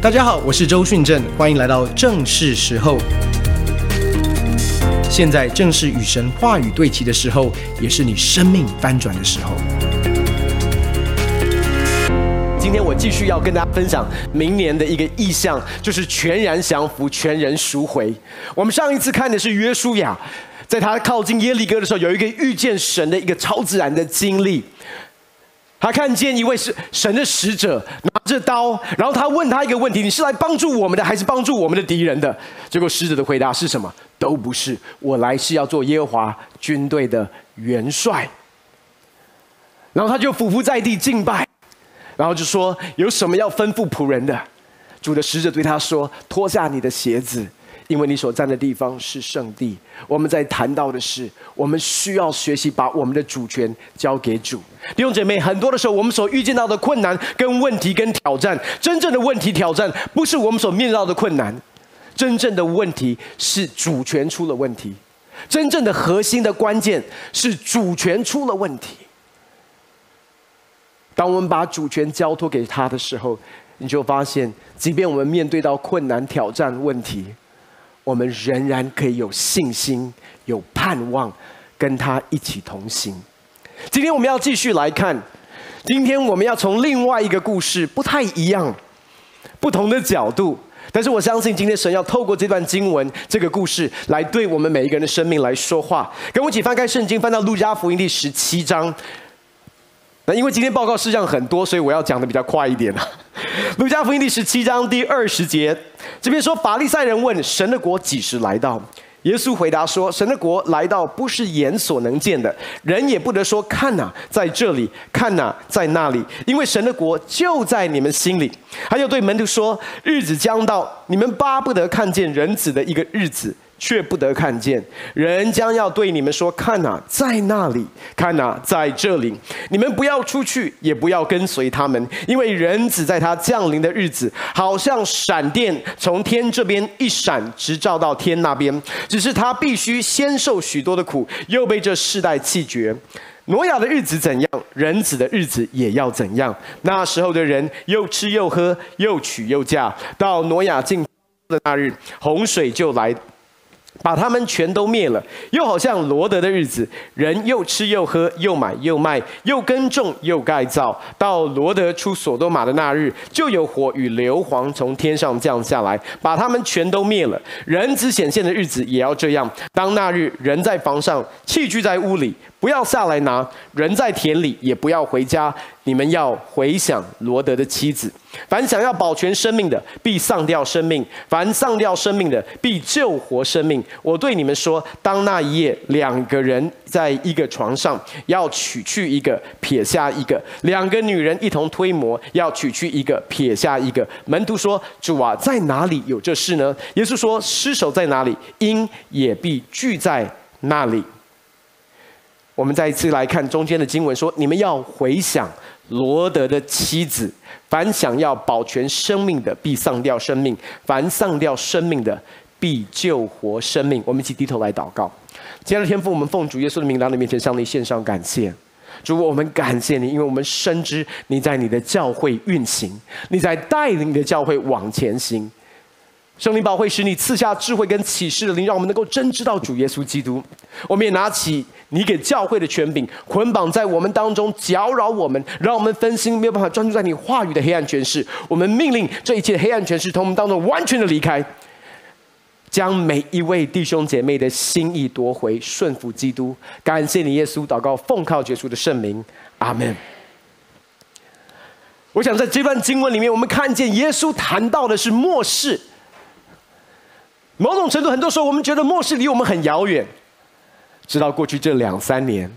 大家好，我是周迅正，欢迎来到正是时候。现在正是与神话语对齐的时候，也是你生命翻转的时候。今天我继续要跟大家分享明年的一个意象，就是全然降服，全人赎回。我们上一次看的是约书亚，在他靠近耶利哥的时候，有一个遇见神的一个超自然的经历。他看见一位是神的使者拿着刀，然后他问他一个问题：“你是来帮助我们的，还是帮助我们的敌人的？”结果使者的回答是什么？都不是，我来是要做耶和华军队的元帅。然后他就俯伏在地敬拜，然后就说：“有什么要吩咐仆人的？”主的使者对他说：“脱下你的鞋子。”因为你所站的地方是圣地，我们在谈到的是，我们需要学习把我们的主权交给主。弟兄姐妹，很多的时候，我们所遇见到的困难、跟问题、跟挑战，真正的问题挑战，不是我们所面临到的困难，真正的问题是主权出了问题，真正的核心的关键是主权出了问题。当我们把主权交托给他的时候，你就发现，即便我们面对到困难、挑战、问题，我们仍然可以有信心、有盼望，跟他一起同行。今天我们要继续来看，今天我们要从另外一个故事，不太一样、不同的角度，但是我相信今天神要透过这段经文、这个故事，来对我们每一个人的生命来说话。跟我一起翻开圣经，翻到路加福音第十七章。那因为今天报告事项很多，所以我要讲的比较快一点啊。路加福音第十七章第二十节，这边说法利赛人问神的国几时来到？耶稣回答说：神的国来到不是眼所能见的，人也不得说看哪，在这里，看哪，在那里，因为神的国就在你们心里。还有对门徒说：日子将到，你们巴不得看见人子的一个日子。却不得看见，人将要对你们说：“看哪，在那里；看哪，在这里。”你们不要出去，也不要跟随他们，因为人子在他降临的日子，好像闪电从天这边一闪，直照到天那边。只是他必须先受许多的苦，又被这世代弃绝。挪亚的日子怎样，人子的日子也要怎样。那时候的人又吃又喝，又娶又嫁。到挪亚进的那日，洪水就来。把他们全都灭了，又好像罗德的日子，人又吃又喝，又买又卖，又耕种又盖造。到罗德出索多玛的那日，就有火与硫磺从天上降下来，把他们全都灭了。人子显现的日子也要这样。当那日，人在房上，器具在屋里。不要下来拿，人在田里也不要回家。你们要回想罗得的妻子。凡想要保全生命的，必丧掉生命；凡丧掉生命的，必救活生命。我对你们说，当那一夜，两个人在一个床上，要取去一个，撇下一个；两个女人一同推磨，要取去一个，撇下一个。门徒说：“主啊，在哪里有这事呢？”耶稣说：“尸首在哪里，鹰也必聚在那里。”我们再一次来看中间的经文说：“你们要回想罗德的妻子，凡想要保全生命的，必丧掉生命；凡丧掉生命的，必救活生命。”我们一起低头来祷告。亲爱的天父，我们奉主耶稣的名来到你面前，向你献上感谢。主，我们感谢你，因为我们深知你在你的教会运行，你在带领你的教会往前行。圣灵宝会使，你赐下智慧跟启示的灵，让我们能够真知道主耶稣基督。我们也拿起你给教会的权柄，捆绑在我们当中，搅扰我们，让我们分心，没有办法专注在你话语的黑暗权势。我们命令这一切黑暗权势从我们当中完全的离开，将每一位弟兄姐妹的心意夺回，顺服基督。感谢你，耶稣，祷告奉靠耶稣的圣名，阿门。我想在这段经文里面，我们看见耶稣谈到的是末世。某种程度，很多时候我们觉得末世离我们很遥远。直到过去这两三年，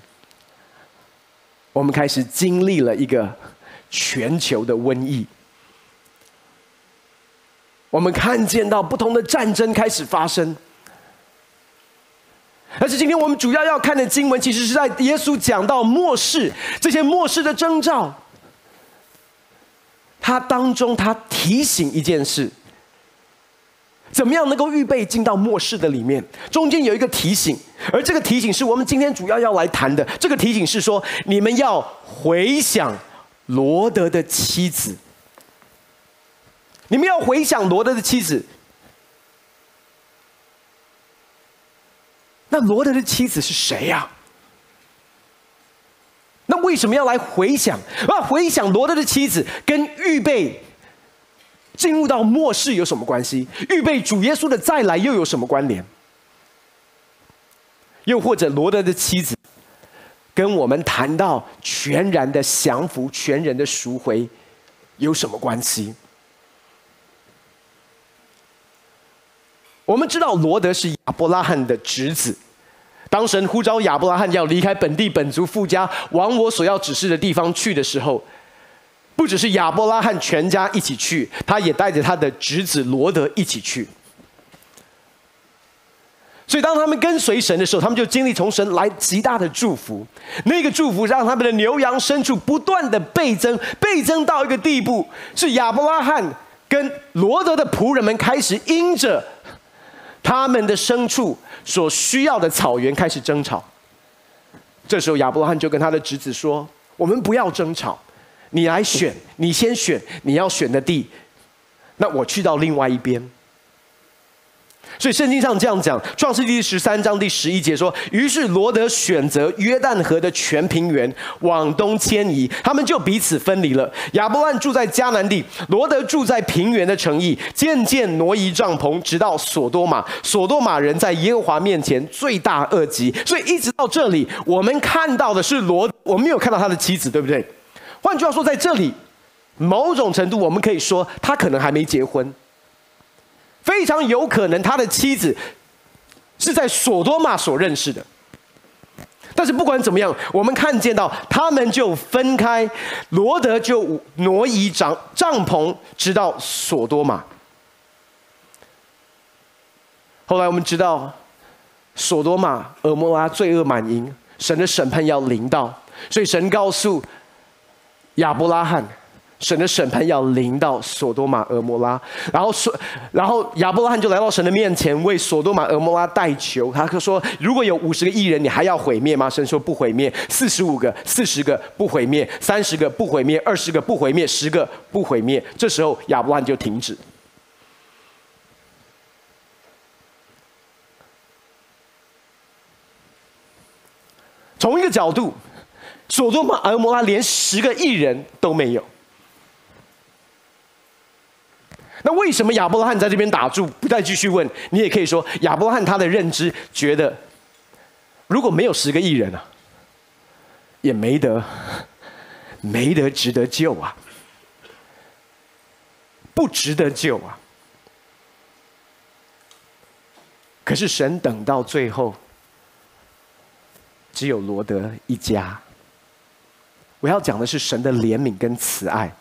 我们开始经历了一个全球的瘟疫。我们看见到不同的战争开始发生。而且今天我们主要要看的经文，其实是在耶稣讲到末世这些末世的征兆。他当中，他提醒一件事。怎么样能够预备进到末世的里面？中间有一个提醒，而这个提醒是我们今天主要要来谈的。这个提醒是说，你们要回想罗德的妻子。你们要回想罗德的妻子。那罗德的妻子是谁呀？那为什么要来回想？啊，回想罗德的妻子跟预备进入到末世有什么关系？预备主耶稣的再来又有什么关联？又或者罗德的妻子跟我们谈到全然的降服、全人的赎回有什么关系？我们知道罗德是亚伯拉罕的侄子。当神呼召亚伯拉罕要离开本地本族父家，往我所要指示的地方去的时候，不只是亚伯拉罕全家一起去，他也带着他的侄子罗德一起去。所以，当他们跟随神的时候，他们就经历从神来极大的祝福。那个祝福让他们的牛羊牲畜不断的倍增，倍增到一个地步，是亚伯拉罕跟罗德的仆人们开始因着他们的牲畜所需要的草原开始争吵。这时候亚伯拉罕就跟他的侄子说：“我们不要争吵，你来选，你先选你要选的地，那我去到另外一边。”所以圣经上这样讲，《创世记》第十三章第十一节说：“于是罗德选择约旦河的全平原往东迁移，他们就彼此分离了。亚伯兰住在迦南地，罗德住在平原的城邑，渐渐挪移帐篷，直到所多玛。所多玛人在耶和华面前罪大恶极。所以一直到这里，我们看到的是罗，我们没有看到他的妻子，对不对？换句话说，在这里，某种程度我们可以说，他可能还没结婚。”非常有可能他的妻子是在所多玛所认识的，但是不管怎么样，我们看见到他们就分开，罗德就挪移帐帐篷，直到所多玛。后来我们知道，所多玛、蛾摩拉罪恶满盈，神的审判要临到，所以神告诉亚伯拉罕。神的审判要临到所多玛、俄摩拉，然后说，然后亚伯拉罕就来到神的面前，为所多玛、俄摩拉代求。他说：“如果有五十个艺人，你还要毁灭吗？”神说：“不毁灭。”四十五个、四十个不毁灭，三十个不毁灭，二十个不毁灭，十个不毁灭。这时候亚伯拉罕就停止。从一个角度，所多玛、蛾摩拉连十个艺人都没有。那为什么亚伯拉罕在这边打住，不再继续问？你也可以说，亚伯拉罕他的认知觉得，如果没有十个艺人啊，也没得，没得值得救啊，不值得救啊。可是神等到最后，只有罗德一家。我要讲的是神的怜悯跟慈爱。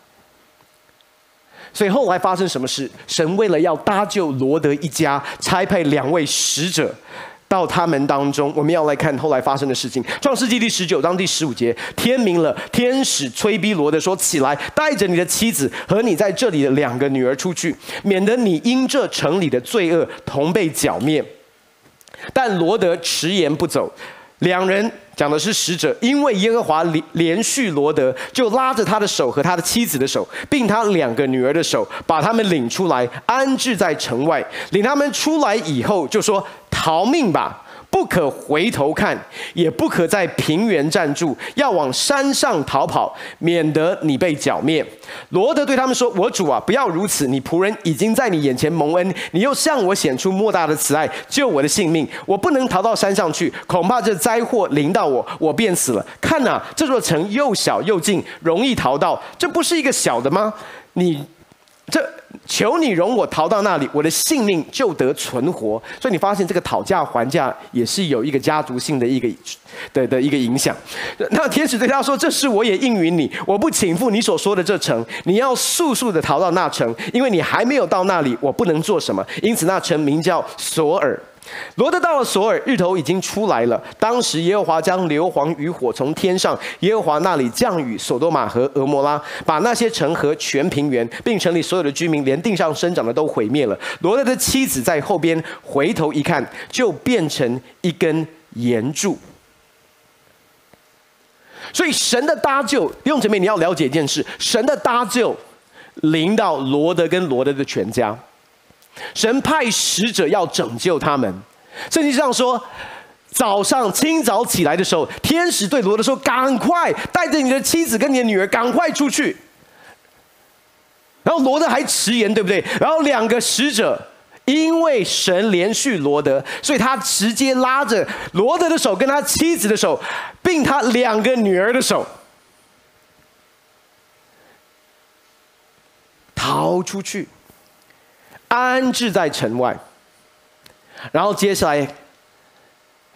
所以后来发生什么事？神为了要搭救罗德一家，差派两位使者到他们当中。我们要来看后来发生的事情。创世纪第十九章第十五节：天明了，天使催逼罗德说：“起来，带着你的妻子和你在这里的两个女儿出去，免得你因这城里的罪恶同被剿灭。”但罗德迟延不走。两人讲的是使者，因为耶和华连连续罗德，就拉着他的手和他的妻子的手，并他两个女儿的手，把他们领出来，安置在城外。领他们出来以后，就说：“逃命吧。”不可回头看，也不可在平原站住，要往山上逃跑，免得你被剿灭。罗德对他们说：“我主啊，不要如此！你仆人已经在你眼前蒙恩，你又向我显出莫大的慈爱，救我的性命。我不能逃到山上去，恐怕这灾祸临到我，我便死了。看哪，这座城又小又近，容易逃到，这不是一个小的吗？你。”这求你容我逃到那里，我的性命就得存活。所以你发现这个讨价还价也是有一个家族性的一个的的一个影响。那天使对他说：“这事我也应允你，我不倾覆你所说的这城，你要速速的逃到那城，因为你还没有到那里，我不能做什么。因此那城名叫索尔。”罗德到了索尔，日头已经出来了。当时耶和华将硫磺与火从天上耶和华那里降雨，所多玛和蛾摩拉，把那些城和全平原，并城里所有的居民，连地上生长的都毁灭了。罗德的妻子在后边回头一看，就变成一根盐柱。所以神的搭救，弟兄姊妹，你要了解一件事：神的搭救临到罗德跟罗德的全家。神派使者要拯救他们。圣经上说，早上清早起来的时候，天使对罗德说：“赶快带着你的妻子跟你的女儿，赶快出去。”然后罗德还迟延，对不对？然后两个使者因为神连续罗德，所以他直接拉着罗德的手，跟他妻子的手，并他两个女儿的手，逃出去，安置在城外。然后接下来。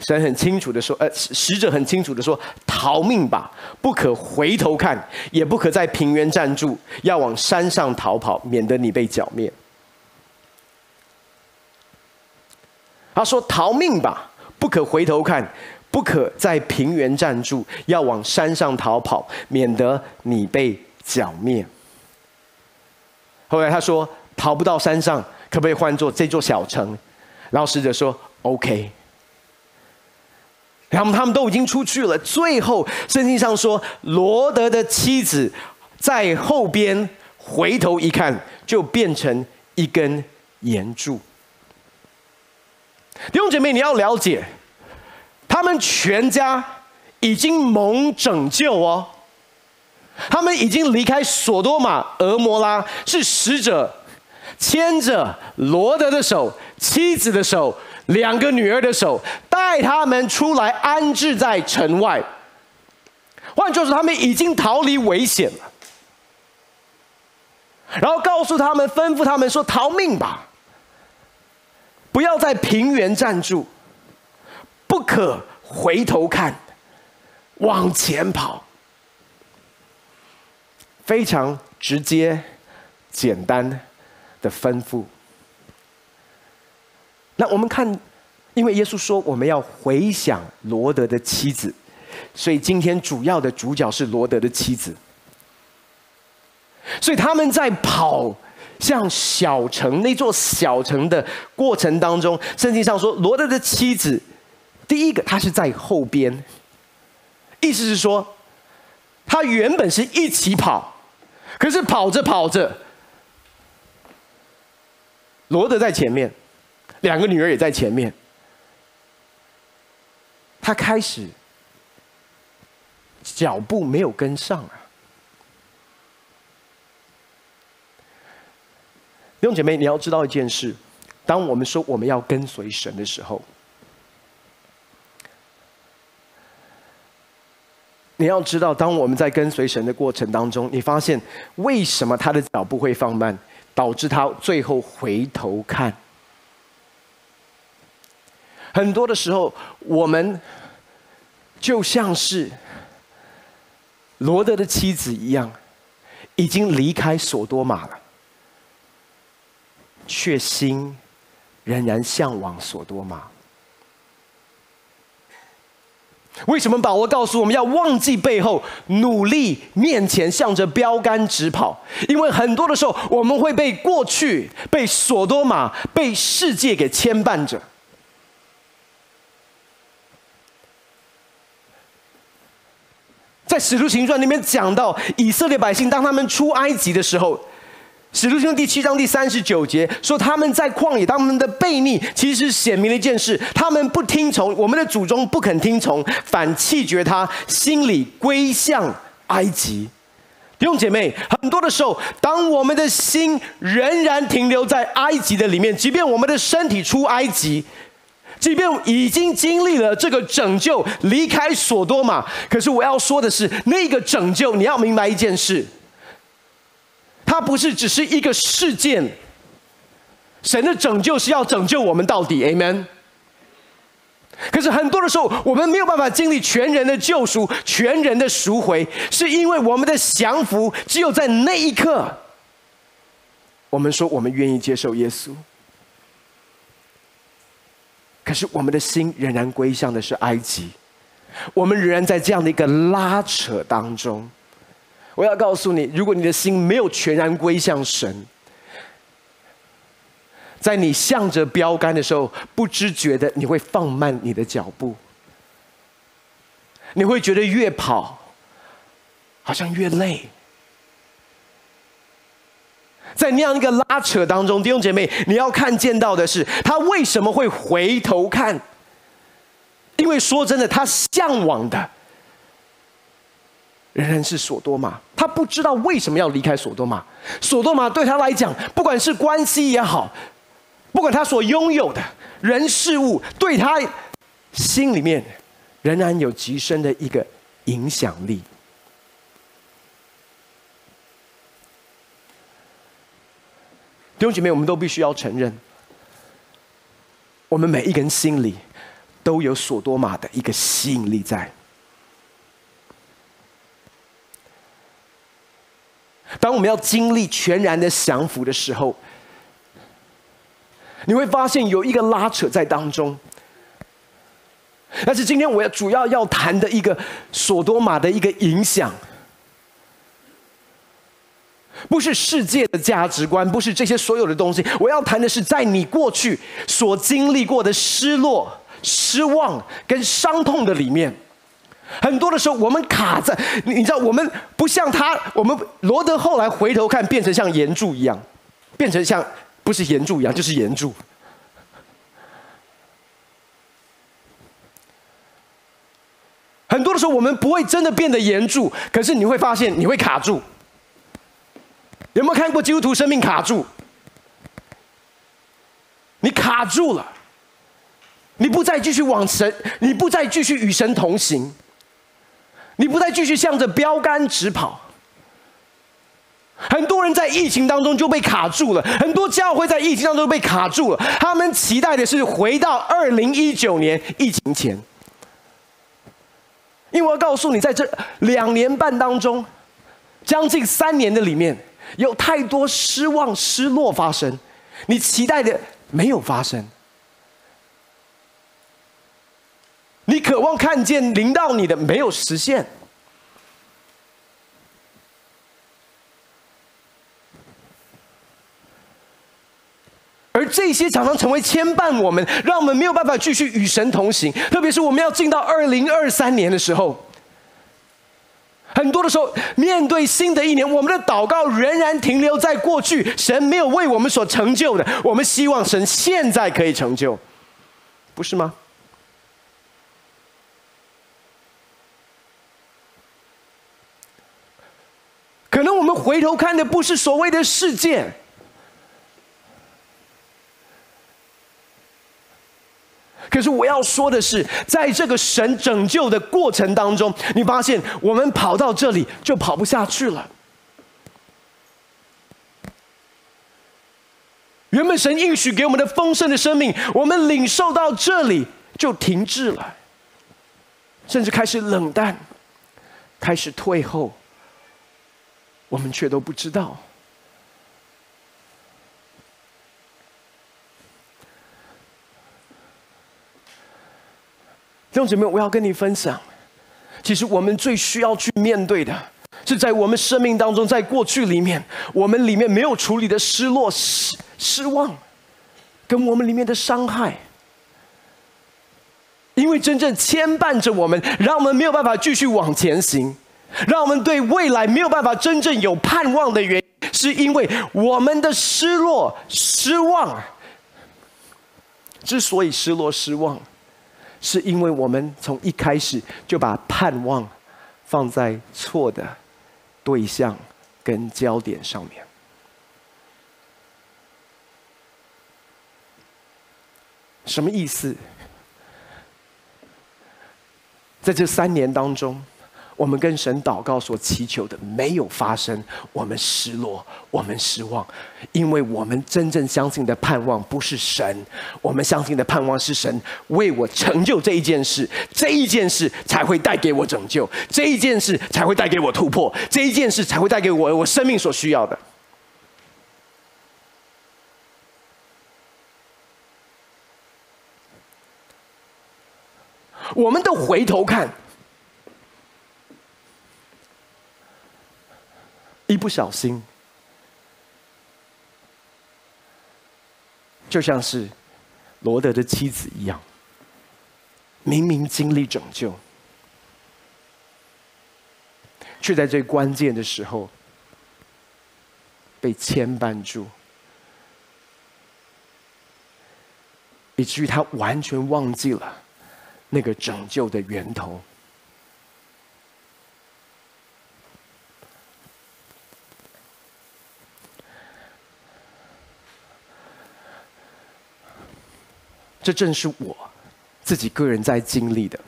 神很清楚的说，呃，使者很清楚的说，逃命吧，不可回头看，也不可在平原站住，要往山上逃跑，免得你被剿灭。他说：“逃命吧，不可回头看，不可在平原站住，要往山上逃跑，免得你被剿灭。”后来他说：“逃不到山上，可不可以换作这座小城？”然后使者说：“OK。”然后他们都已经出去了。最后，圣经上说，罗德的妻子在后边回头一看，就变成一根盐柱。弟兄姐妹，你要了解，他们全家已经蒙拯救哦，他们已经离开索多玛、俄摩拉，是使者牵着罗德的手、妻子的手。两个女儿的手带他们出来，安置在城外。换句话说，他们已经逃离危险了。然后告诉他们，吩咐他们说：“逃命吧，不要在平原站住，不可回头看，往前跑。”非常直接、简单的吩咐。那我们看，因为耶稣说我们要回想罗德的妻子，所以今天主要的主角是罗德的妻子。所以他们在跑向小城那座小城的过程当中，圣经上说罗德的妻子，第一个他是在后边，意思是说，他原本是一起跑，可是跑着跑着，罗德在前面。两个女儿也在前面，他开始脚步没有跟上啊。弟兄姐妹，你要知道一件事：当我们说我们要跟随神的时候，你要知道，当我们在跟随神的过程当中，你发现为什么他的脚步会放慢，导致他最后回头看。很多的时候，我们就像是罗德的妻子一样，已经离开索多玛了，却心仍然向往索多玛。为什么保罗告诉我们要忘记背后，努力面前，向着标杆直跑？因为很多的时候，我们会被过去、被索多玛、被世界给牵绊着。在《使徒行传》里面讲到，以色列百姓当他们出埃及的时候，《使徒行》第七章第三十九节说，他们在旷野，他们的悖逆其实是显明了一件事：他们不听从我们的祖宗，不肯听从，反弃绝他，心里归向埃及。弟兄姐妹，很多的时候，当我们的心仍然停留在埃及的里面，即便我们的身体出埃及。即便已经经历了这个拯救，离开索多玛，可是我要说的是，那个拯救，你要明白一件事，它不是只是一个事件。神的拯救是要拯救我们到底，Amen。可是很多的时候，我们没有办法经历全人的救赎、全人的赎回，是因为我们的降服只有在那一刻，我们说我们愿意接受耶稣。可是我们的心仍然归向的是埃及，我们仍然在这样的一个拉扯当中。我要告诉你，如果你的心没有全然归向神，在你向着标杆的时候，不知觉的你会放慢你的脚步，你会觉得越跑好像越累，在那样一个拉扯当中，弟兄姐妹，你要看见到的是他为什么会回头看？因为说真的，他向往的仍然是索多玛。他不知道为什么要离开索多玛。索多玛对他来讲，不管是关系也好，不管他所拥有的人事物，对他心里面仍然有极深的一个影响力。弟兄姐妹，我们都必须要承认，我们每一个人心里都有索多玛的一个吸引力在。当我们要经历全然的降服的时候，你会发现有一个拉扯在当中。但是今天我要主要要谈的一个索多玛的一个影响。不是世界的价值观，不是这些所有的东西。我要谈的是，在你过去所经历过的失落、失望跟伤痛的里面，很多的时候我们卡在，你知道，我们不像他，我们罗德后来回头看，变成像岩柱一样，变成像不是岩柱一样，就是岩柱。很多的时候，我们不会真的变得盐柱，可是你会发现，你会卡住。有没有看过基督徒生命卡住？你卡住了，你不再继续往神，你不再继续与神同行，你不再继续向着标杆直跑。很多人在疫情当中就被卡住了，很多教会在疫情当中被卡住了。他们期待的是回到二零一九年疫情前，因为我要告诉你，在这两年半当中，将近三年的里面。有太多失望、失落发生，你期待的没有发生，你渴望看见临到你的没有实现，而这些常常成为牵绊我们，让我们没有办法继续与神同行。特别是我们要进到二零二三年的时候。很多的时候，面对新的一年，我们的祷告仍然停留在过去，神没有为我们所成就的，我们希望神现在可以成就，不是吗？可能我们回头看的不是所谓的世界。可是我要说的是，在这个神拯救的过程当中，你发现我们跑到这里就跑不下去了。原本神应许给我们的丰盛的生命，我们领受到这里就停滞了，甚至开始冷淡，开始退后，我们却都不知道。弟兄姊妹，我要跟你分享，其实我们最需要去面对的，是在我们生命当中，在过去里面，我们里面没有处理的失落、失失望，跟我们里面的伤害，因为真正牵绊着我们，让我们没有办法继续往前行，让我们对未来没有办法真正有盼望的原因，是因为我们的失落、失望。之所以失落、失望。是因为我们从一开始就把盼望放在错的对象跟焦点上面。什么意思？在这三年当中。我们跟神祷告所祈求的没有发生，我们失落，我们失望，因为我们真正相信的盼望不是神，我们相信的盼望是神为我成就这一件事，这一件事才会带给我拯救，这一件事才会带给我突破，这一件事才会带给我我生命所需要的。我们都回头看。一不小心，就像是罗德的妻子一样，明明经历拯救，却在最关键的时候被牵绊住，以至于他完全忘记了那个拯救的源头。这正是我自己个人在经历的。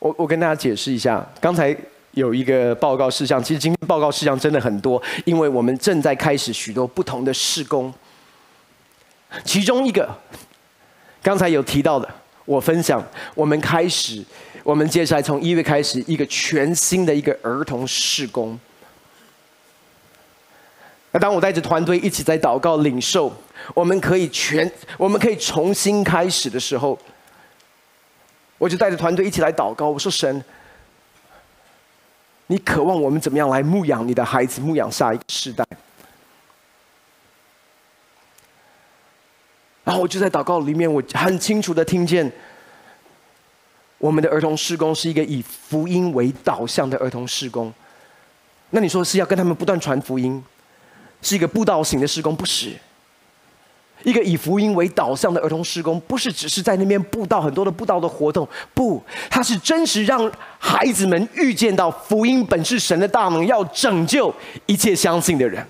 我我跟大家解释一下，刚才有一个报告事项，其实今天报告事项真的很多，因为我们正在开始许多不同的事工。其中一个，刚才有提到的，我分享，我们开始，我们接下来从一月开始，一个全新的一个儿童事工。那当我带着团队一起在祷告领受，我们可以全，我们可以重新开始的时候，我就带着团队一起来祷告。我说：“神，你渴望我们怎么样来牧养你的孩子，牧养下一个世代？”然后我就在祷告里面，我很清楚的听见，我们的儿童事工是一个以福音为导向的儿童事工。那你说是要跟他们不断传福音？是一个布道型的施工，不是。一个以福音为导向的儿童施工，不是只是在那边布道很多的布道的活动，不，它是真实让孩子们预见到福音本是神的大能，要拯救一切相信的人，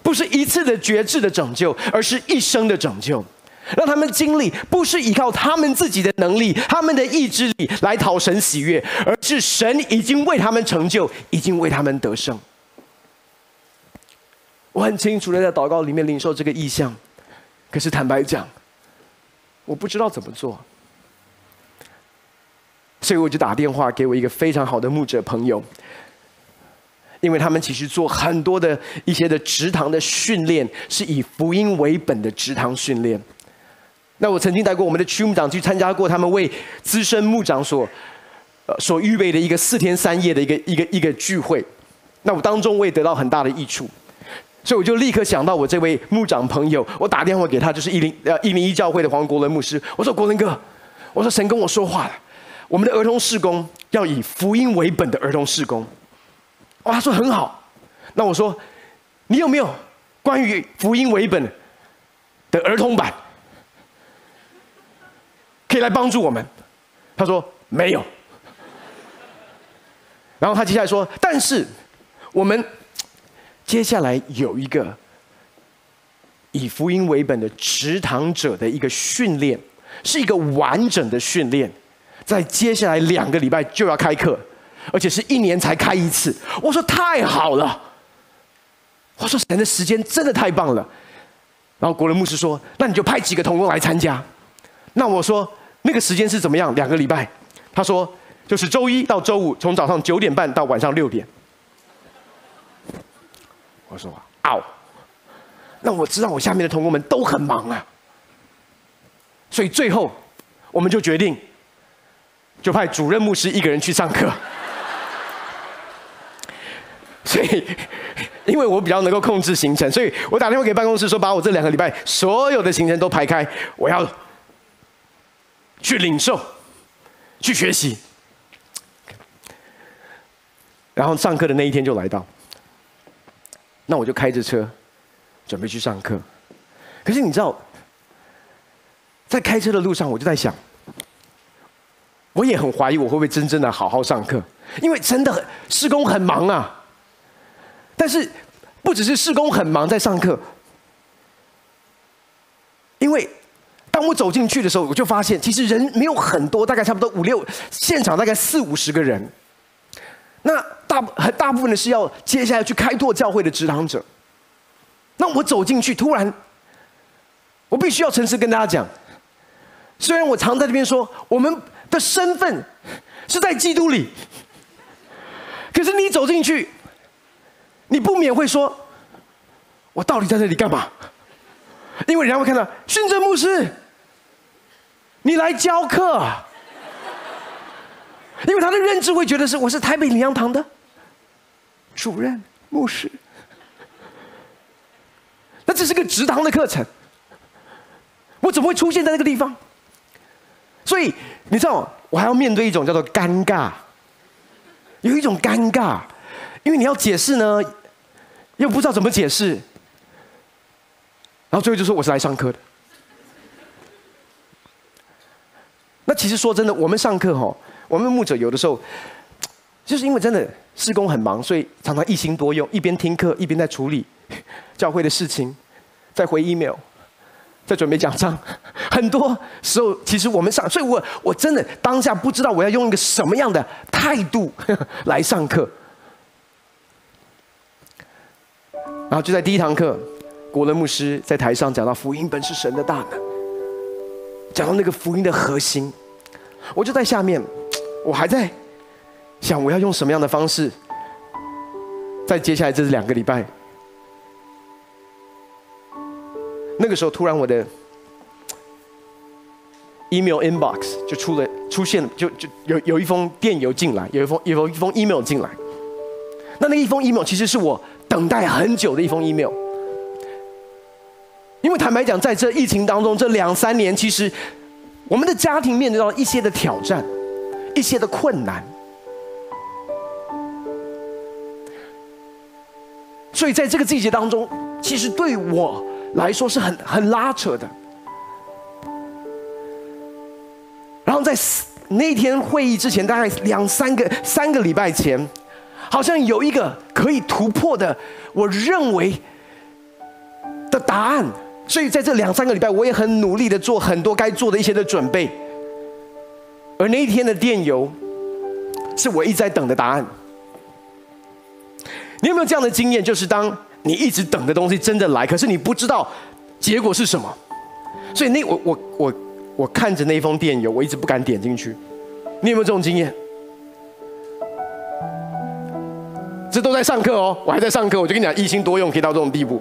不是一次的决志的拯救，而是一生的拯救，让他们经历不是依靠他们自己的能力、他们的意志力来讨神喜悦，而是神已经为他们成就，已经为他们得胜。我很清楚的在祷告里面领受这个意向，可是坦白讲，我不知道怎么做，所以我就打电话给我一个非常好的牧者朋友，因为他们其实做很多的一些的职堂的训练，是以福音为本的职堂训练。那我曾经带过我们的区牧长去参加过他们为资深牧长所呃所预备的一个四天三夜的一个一个一个聚会，那我当中我也得到很大的益处。所以我就立刻想到我这位牧长朋友，我打电话给他，就是一零呃一零一教会的黄国伦牧师。我说国伦哥，我说神跟我说话了，我们的儿童事工要以福音为本的儿童事工。哦，他说很好。那我说，你有没有关于福音为本的儿童版，可以来帮助我们？他说没有。然后他接下来说，但是我们。接下来有一个以福音为本的职堂者的一个训练，是一个完整的训练，在接下来两个礼拜就要开课，而且是一年才开一次。我说太好了，我说神的时间真的太棒了。然后国人牧师说：“那你就派几个同工来参加。”那我说那个时间是怎么样？两个礼拜？他说就是周一到周五，从早上九点半到晚上六点。我说：“哦，那我知道我下面的同工们都很忙啊，所以最后我们就决定，就派主任牧师一个人去上课。所以，因为我比较能够控制行程，所以我打电话给办公室说，把我这两个礼拜所有的行程都排开，我要去领受，去学习。然后上课的那一天就来到。”那我就开着车，准备去上课。可是你知道，在开车的路上，我就在想，我也很怀疑我会不会真正的好好上课，因为真的很施工很忙啊。但是不只是施工很忙在上课，因为当我走进去的时候，我就发现其实人没有很多，大概差不多五六，现场大概四五十个人。那大很大部分的是要接下来去开拓教会的职堂者。那我走进去，突然，我必须要诚实跟大家讲，虽然我常在这边说我们的身份是在基督里，可是你走进去，你不免会说，我到底在这里干嘛？因为人家会看到训政牧师，你来教课。因为他的认知会觉得是我是台北灵粮堂的主任牧师，那这是个职堂的课程，我怎么会出现在那个地方？所以你知道，我还要面对一种叫做尴尬有一种尴尬，因为你要解释呢，又不知道怎么解释，然后最后就说我是来上课的。那其实说真的，我们上课哈，我们牧者有的时候，就是因为真的事工很忙，所以常常一心多用，一边听课一边在处理 教会的事情，在回 email，在准备讲章。很多时候，其实我们上，所以我我真的当下不知道我要用一个什么样的态度 来上课。然后就在第一堂课，国伦牧师在台上讲到福音本是神的大能，讲到那个福音的核心，我就在下面，我还在想我要用什么样的方式，在接下来这两个礼拜。那个时候，突然我的 email inbox 就出了出现，就就有有一封电邮进来，有一封有一封 email 进来。那那一封 email 其实是我等待很久的一封 email，因为坦白讲，在这疫情当中这两三年，其实我们的家庭面临到一些的挑战，一些的困难，所以在这个季节当中，其实对我。来说是很很拉扯的，然后在那天会议之前，大概两三个三个礼拜前，好像有一个可以突破的，我认为的答案。所以在这两三个礼拜，我也很努力的做很多该做的一些的准备。而那一天的电邮，是我一直在等的答案。你有没有这样的经验？就是当。你一直等的东西真的来，可是你不知道结果是什么，所以那我我我我看着那封电邮，我一直不敢点进去。你有没有这种经验？这都在上课哦，我还在上课，我就跟你讲，一心多用可以到这种地步。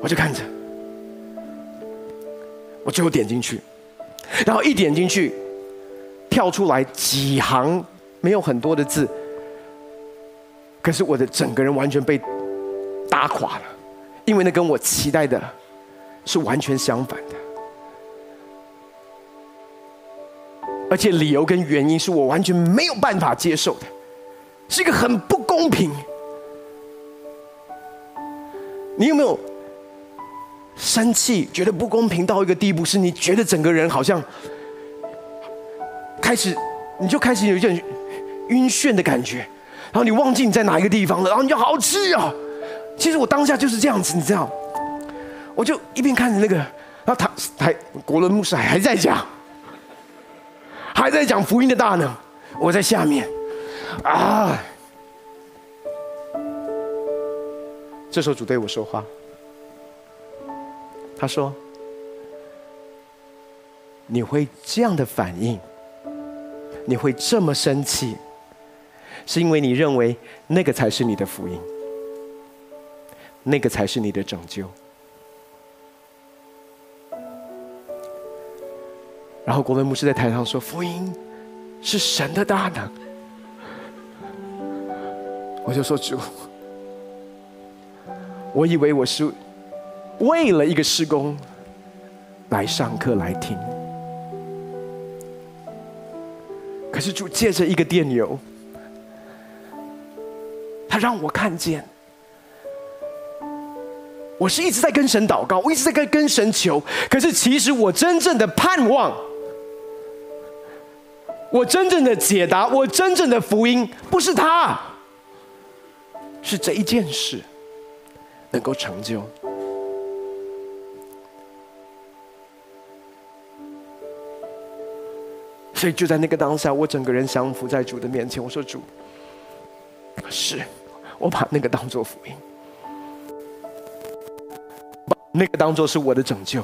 我就看着，我最后点进去，然后一点进去，跳出来几行没有很多的字，可是我的整个人完全被。打垮了，因为那跟我期待的是完全相反的，而且理由跟原因是我完全没有办法接受的，是一个很不公平。你有没有生气，觉得不公平到一个地步，是你觉得整个人好像开始，你就开始有一点晕眩的感觉，然后你忘记你在哪一个地方了，然后你就好气啊！其实我当下就是这样子，你知道，我就一边看着那个，然后他还国伦牧师还还在讲，还在讲福音的大能，我在下面，啊，这时候主对我说话，他说：“你会这样的反应，你会这么生气，是因为你认为那个才是你的福音。”那个才是你的拯救。然后国伦牧师在台上说：“福音是神的大能。”我就说：“主，我以为我是为了一个施工来上课来听，可是主借着一个电邮，他让我看见。”我是一直在跟神祷告，我一直在跟跟神求，可是其实我真正的盼望，我真正的解答，我真正的福音，不是他，是这一件事能够成就。所以就在那个当下，我整个人降服在主的面前，我说：“主，是我把那个当做福音。”把那个当做是我的拯救，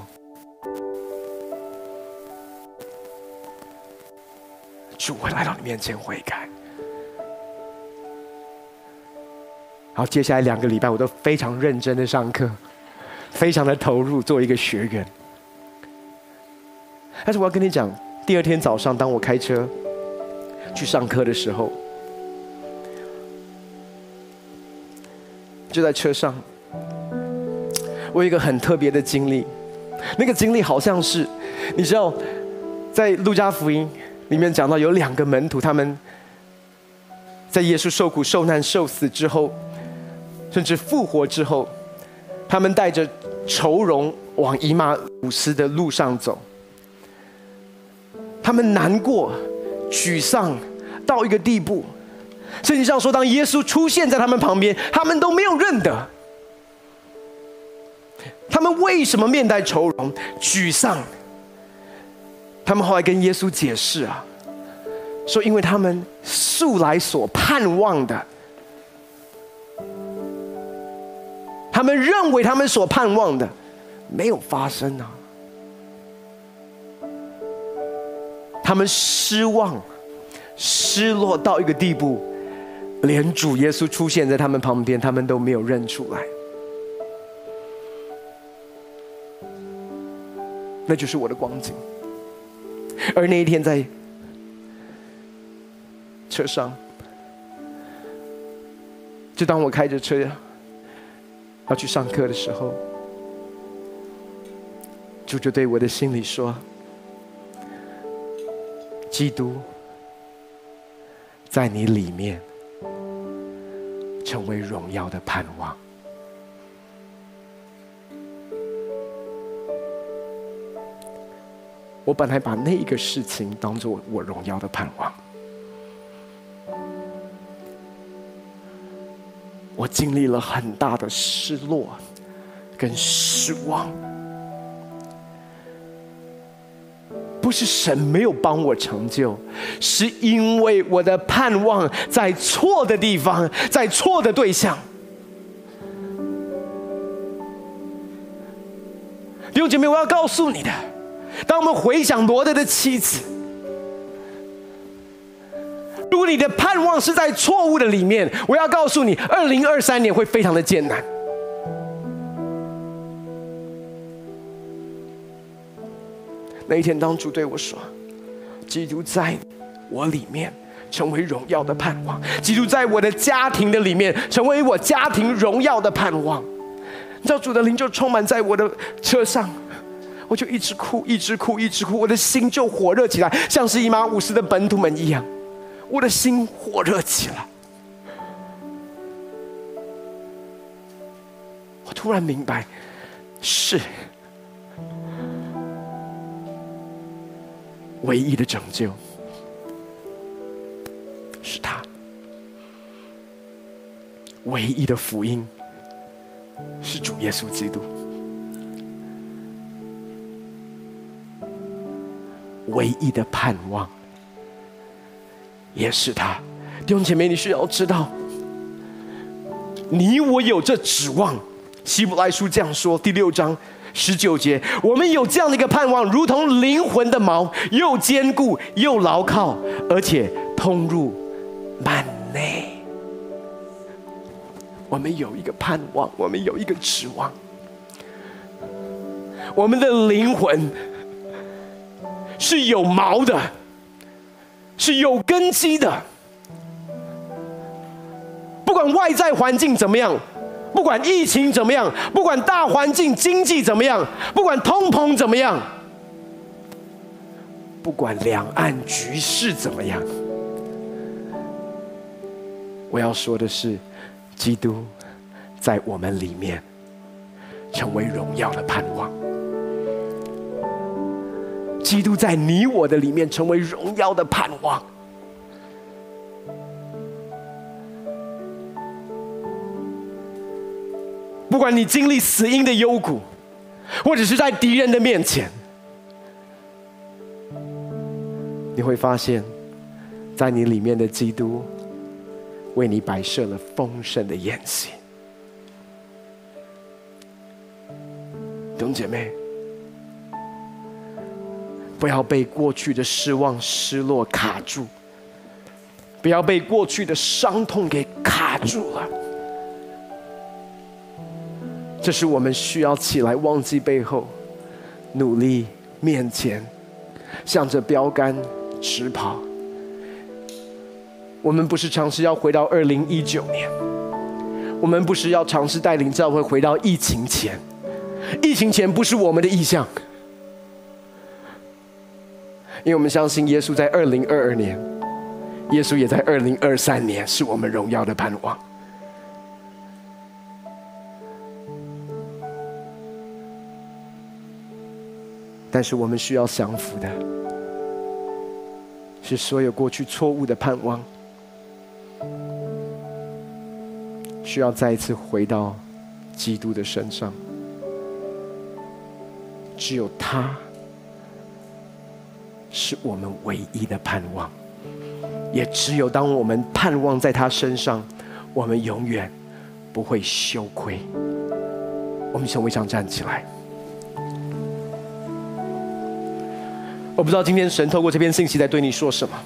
主，我来到你面前悔改。好接下来两个礼拜，我都非常认真的上课，非常的投入，做一个学员。但是我要跟你讲，第二天早上，当我开车去上课的时候，就在车上。我有一个很特别的经历，那个经历好像是，你知道，在路加福音里面讲到有两个门徒，他们在耶稣受苦受难受死之后，甚至复活之后，他们带着愁容往以马忤斯的路上走。他们难过、沮丧到一个地步，圣经上说，当耶稣出现在他们旁边，他们都没有认得。他们为什么面带愁容、沮丧？他们后来跟耶稣解释啊，说因为他们素来所盼望的，他们认为他们所盼望的没有发生啊，他们失望、失落到一个地步，连主耶稣出现在他们旁边，他们都没有认出来。那就是我的光景。而那一天在车上，就当我开着车要去上课的时候，主就对我的心里说：“基督在你里面，成为荣耀的盼望。”我本来把那一个事情当做我荣耀的盼望，我经历了很大的失落跟失望，不是神没有帮我成就，是因为我的盼望在错的地方，在错的对象。弟兄姐妹，我要告诉你的。当我们回想罗德的妻子，如果你的盼望是在错误的里面，我要告诉你，二零二三年会非常的艰难。那一天，当主对我说：“基督在我里面成为荣耀的盼望，基督在我的家庭的里面成为我家庭荣耀的盼望。”你知道，主的灵就充满在我的车上。我就一直哭，一直哭，一直哭，我的心就火热起来，像是以马忤斯的本土们一样，我的心火热起来。我突然明白，是唯一的拯救，是他；唯一的福音，是主耶稣基督。唯一的盼望，也是他。弟兄姐妹，你需要知道，你我有这指望。希伯来书这样说，第六章十九节，我们有这样的一个盼望，如同灵魂的锚，又坚固又牢靠，而且通入幔内。我们有一个盼望，我们有一个指望，我们的灵魂。是有毛的，是有根基的。不管外在环境怎么样，不管疫情怎么样，不管大环境经济怎么样，不管通膨怎么样，不管两岸局势怎么样，我要说的是，基督在我们里面成为荣耀的盼望。基督在你我的里面成为荣耀的盼望。不管你经历死荫的幽谷，或者是在敌人的面前，你会发现，在你里面的基督为你摆设了丰盛的宴席。弟兄姐妹。不要被过去的失望、失落卡住，不要被过去的伤痛给卡住了。这是我们需要起来，忘记背后，努力面前，向着标杆直跑。我们不是尝试要回到二零一九年，我们不是要尝试带领教会回到疫情前，疫情前不是我们的意向。因为我们相信耶稣在二零二二年耶稣也在二零二三年是我们荣耀的盼望。但是我们需要降服的，是所有过去错误的盼望，需要再一次回到基督的身上。只有他，是我们唯一的盼望。也只有当我们盼望在他身上，我们永远不会羞愧。我们从位上站起来。我不知道今天神透过这篇信息在对你说什么。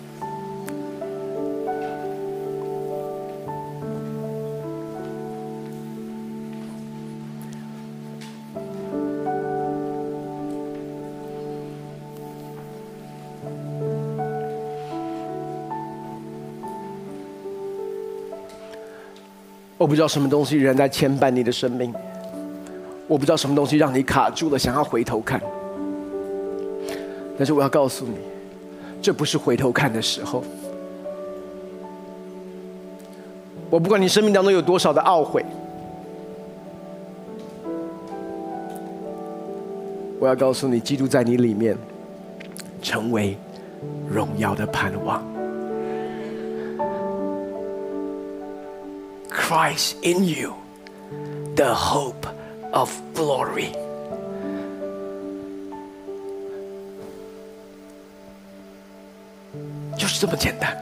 我不知道什么东西仍在牵绊你的生命，我不知道什么东西让你卡住了，想要回头看。但是我要告诉你，这不是回头看的时候。我不管你生命当中有多少的懊悔，我要告诉你，基督在你里面，成为荣耀的盼望。Christ in you, the hope of glory。这么简单。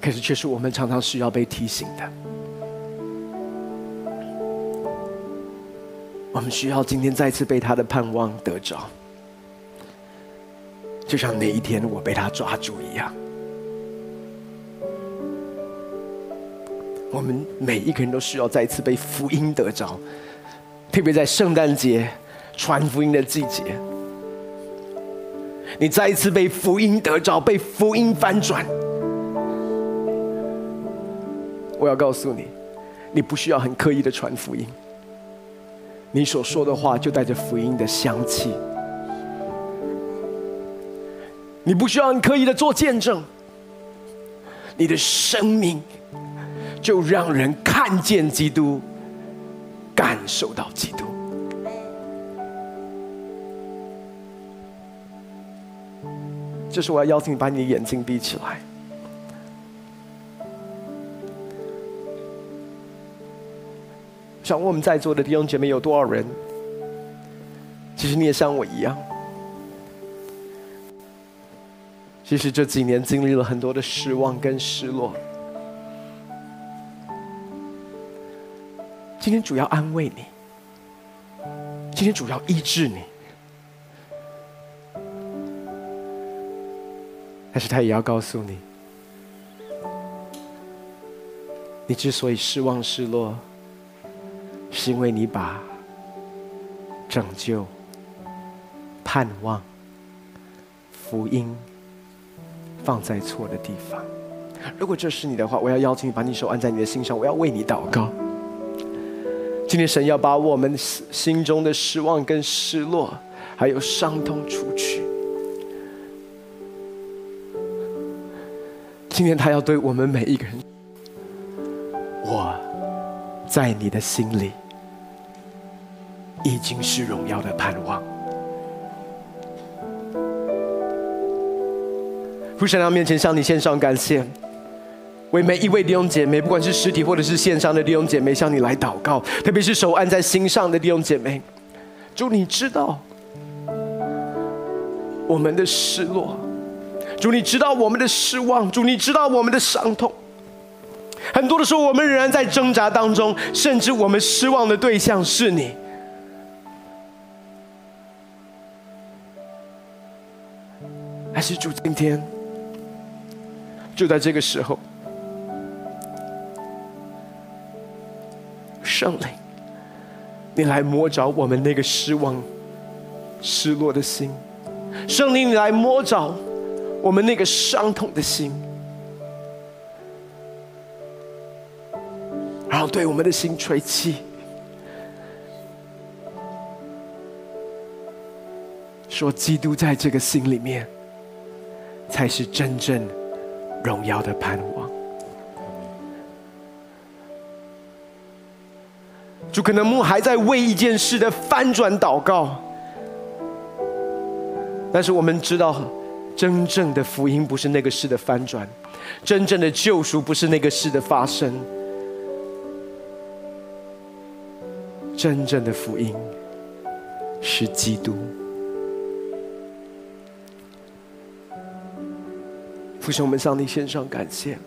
可是，却是我们常常需要被提醒的。我们需要今天再次被他的盼望得着。就像那一天我被他抓住一样，我们每一个人都需要再次被福音得着，特别在圣诞节传福音的季节，你再一次被福音得着，被福音翻转。我要告诉你，你不需要很刻意的传福音，你所说的话就带着福音的香气。你不需要很刻意的做见证，你的生命就让人看见基督，感受到基督。这是我要邀请你把你的眼睛闭起来。想问我们在座的弟兄姐妹有多少人？其实你也像我一样。其实这几年经历了很多的失望跟失落，今天主要安慰你，今天主要医治你，但是他也要告诉你，你之所以失望失落，是因为你把拯救、盼望、福音。放在错的地方。如果这是你的话，我要邀请你把你手按在你的心上，我要为你祷告。今天神要把我们心中的失望跟失落，还有伤痛除去。今天他要对我们每一个人，我在你的心里已经是荣耀的盼望。父神在面前向你献上感谢，为每一位弟兄姐妹，不管是实体或者是线上的弟兄姐妹，向你来祷告。特别是手按在心上的弟兄姐妹，主你知道我们的失落，主你知道我们的失望，主你知道我们的伤痛。很多的时候，我们仍然在挣扎当中，甚至我们失望的对象是你。还是主今天？就在这个时候，圣灵，你来摸着我们那个失望、失落的心；圣灵，你来摸着我们那个伤痛的心，然后对我们的心吹气，说，基督在这个心里面，才是真正荣耀的盼望。主可能牧还在为一件事的翻转祷告，但是我们知道，真正的福音不是那个事的翻转，真正的救赎不是那个事的发生，真正的福音是基督。父神，我们向你献上感谢。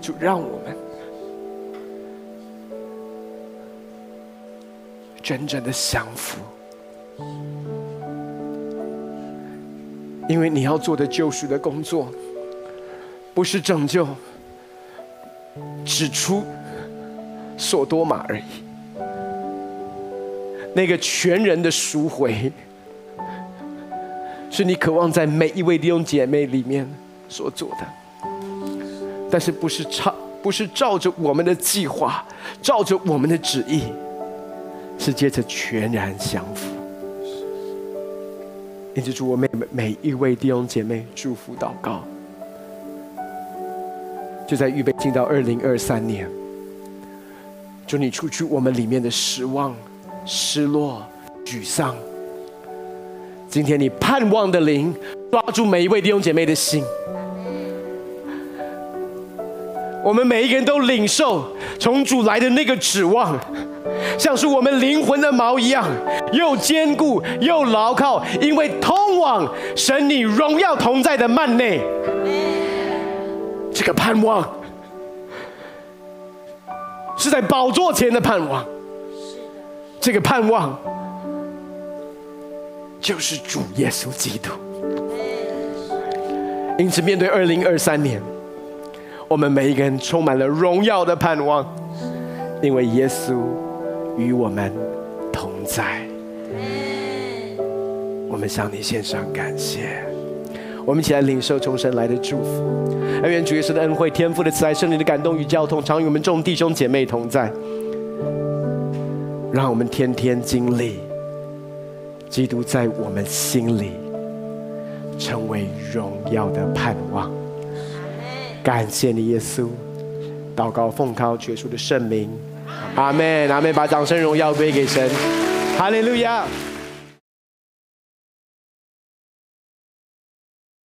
就让我们真正的降服，因为你要做的救赎的工作，不是拯救，指出所多玛而已。那个全人的赎回，是你渴望在每一位弟兄姐妹里面所做的。但是不是照不是照着我们的计划，照着我们的旨意，是借着全然降服。因此，祝我每每一位弟兄姐妹祝福祷告，就在预备进到二零二三年，祝你除去我们里面的失望、失落、沮丧。今天你盼望的灵抓住每一位弟兄姐妹的心。我们每一个人都领受从主来的那个指望，像是我们灵魂的锚一样，又坚固又牢靠，因为通往神你荣耀同在的幔内。这个盼望是在宝座前的盼望，这个盼望就是主耶稣基督。因此，面对二零二三年。我们每一个人充满了荣耀的盼望，因为耶稣与我们同在。我们向你献上感谢，我们一起来领受从神来的祝福。恩愿主耶稣的恩惠、天赋的慈爱、圣灵的感动与交通，常与我们众弟兄姐妹同在。让我们天天经历基督在我们心里成为荣耀的盼望。感谢你，耶稣。祷告奉靠耶稣的圣名，阿妹，阿妹。把掌声荣耀归给神，哈利路亚。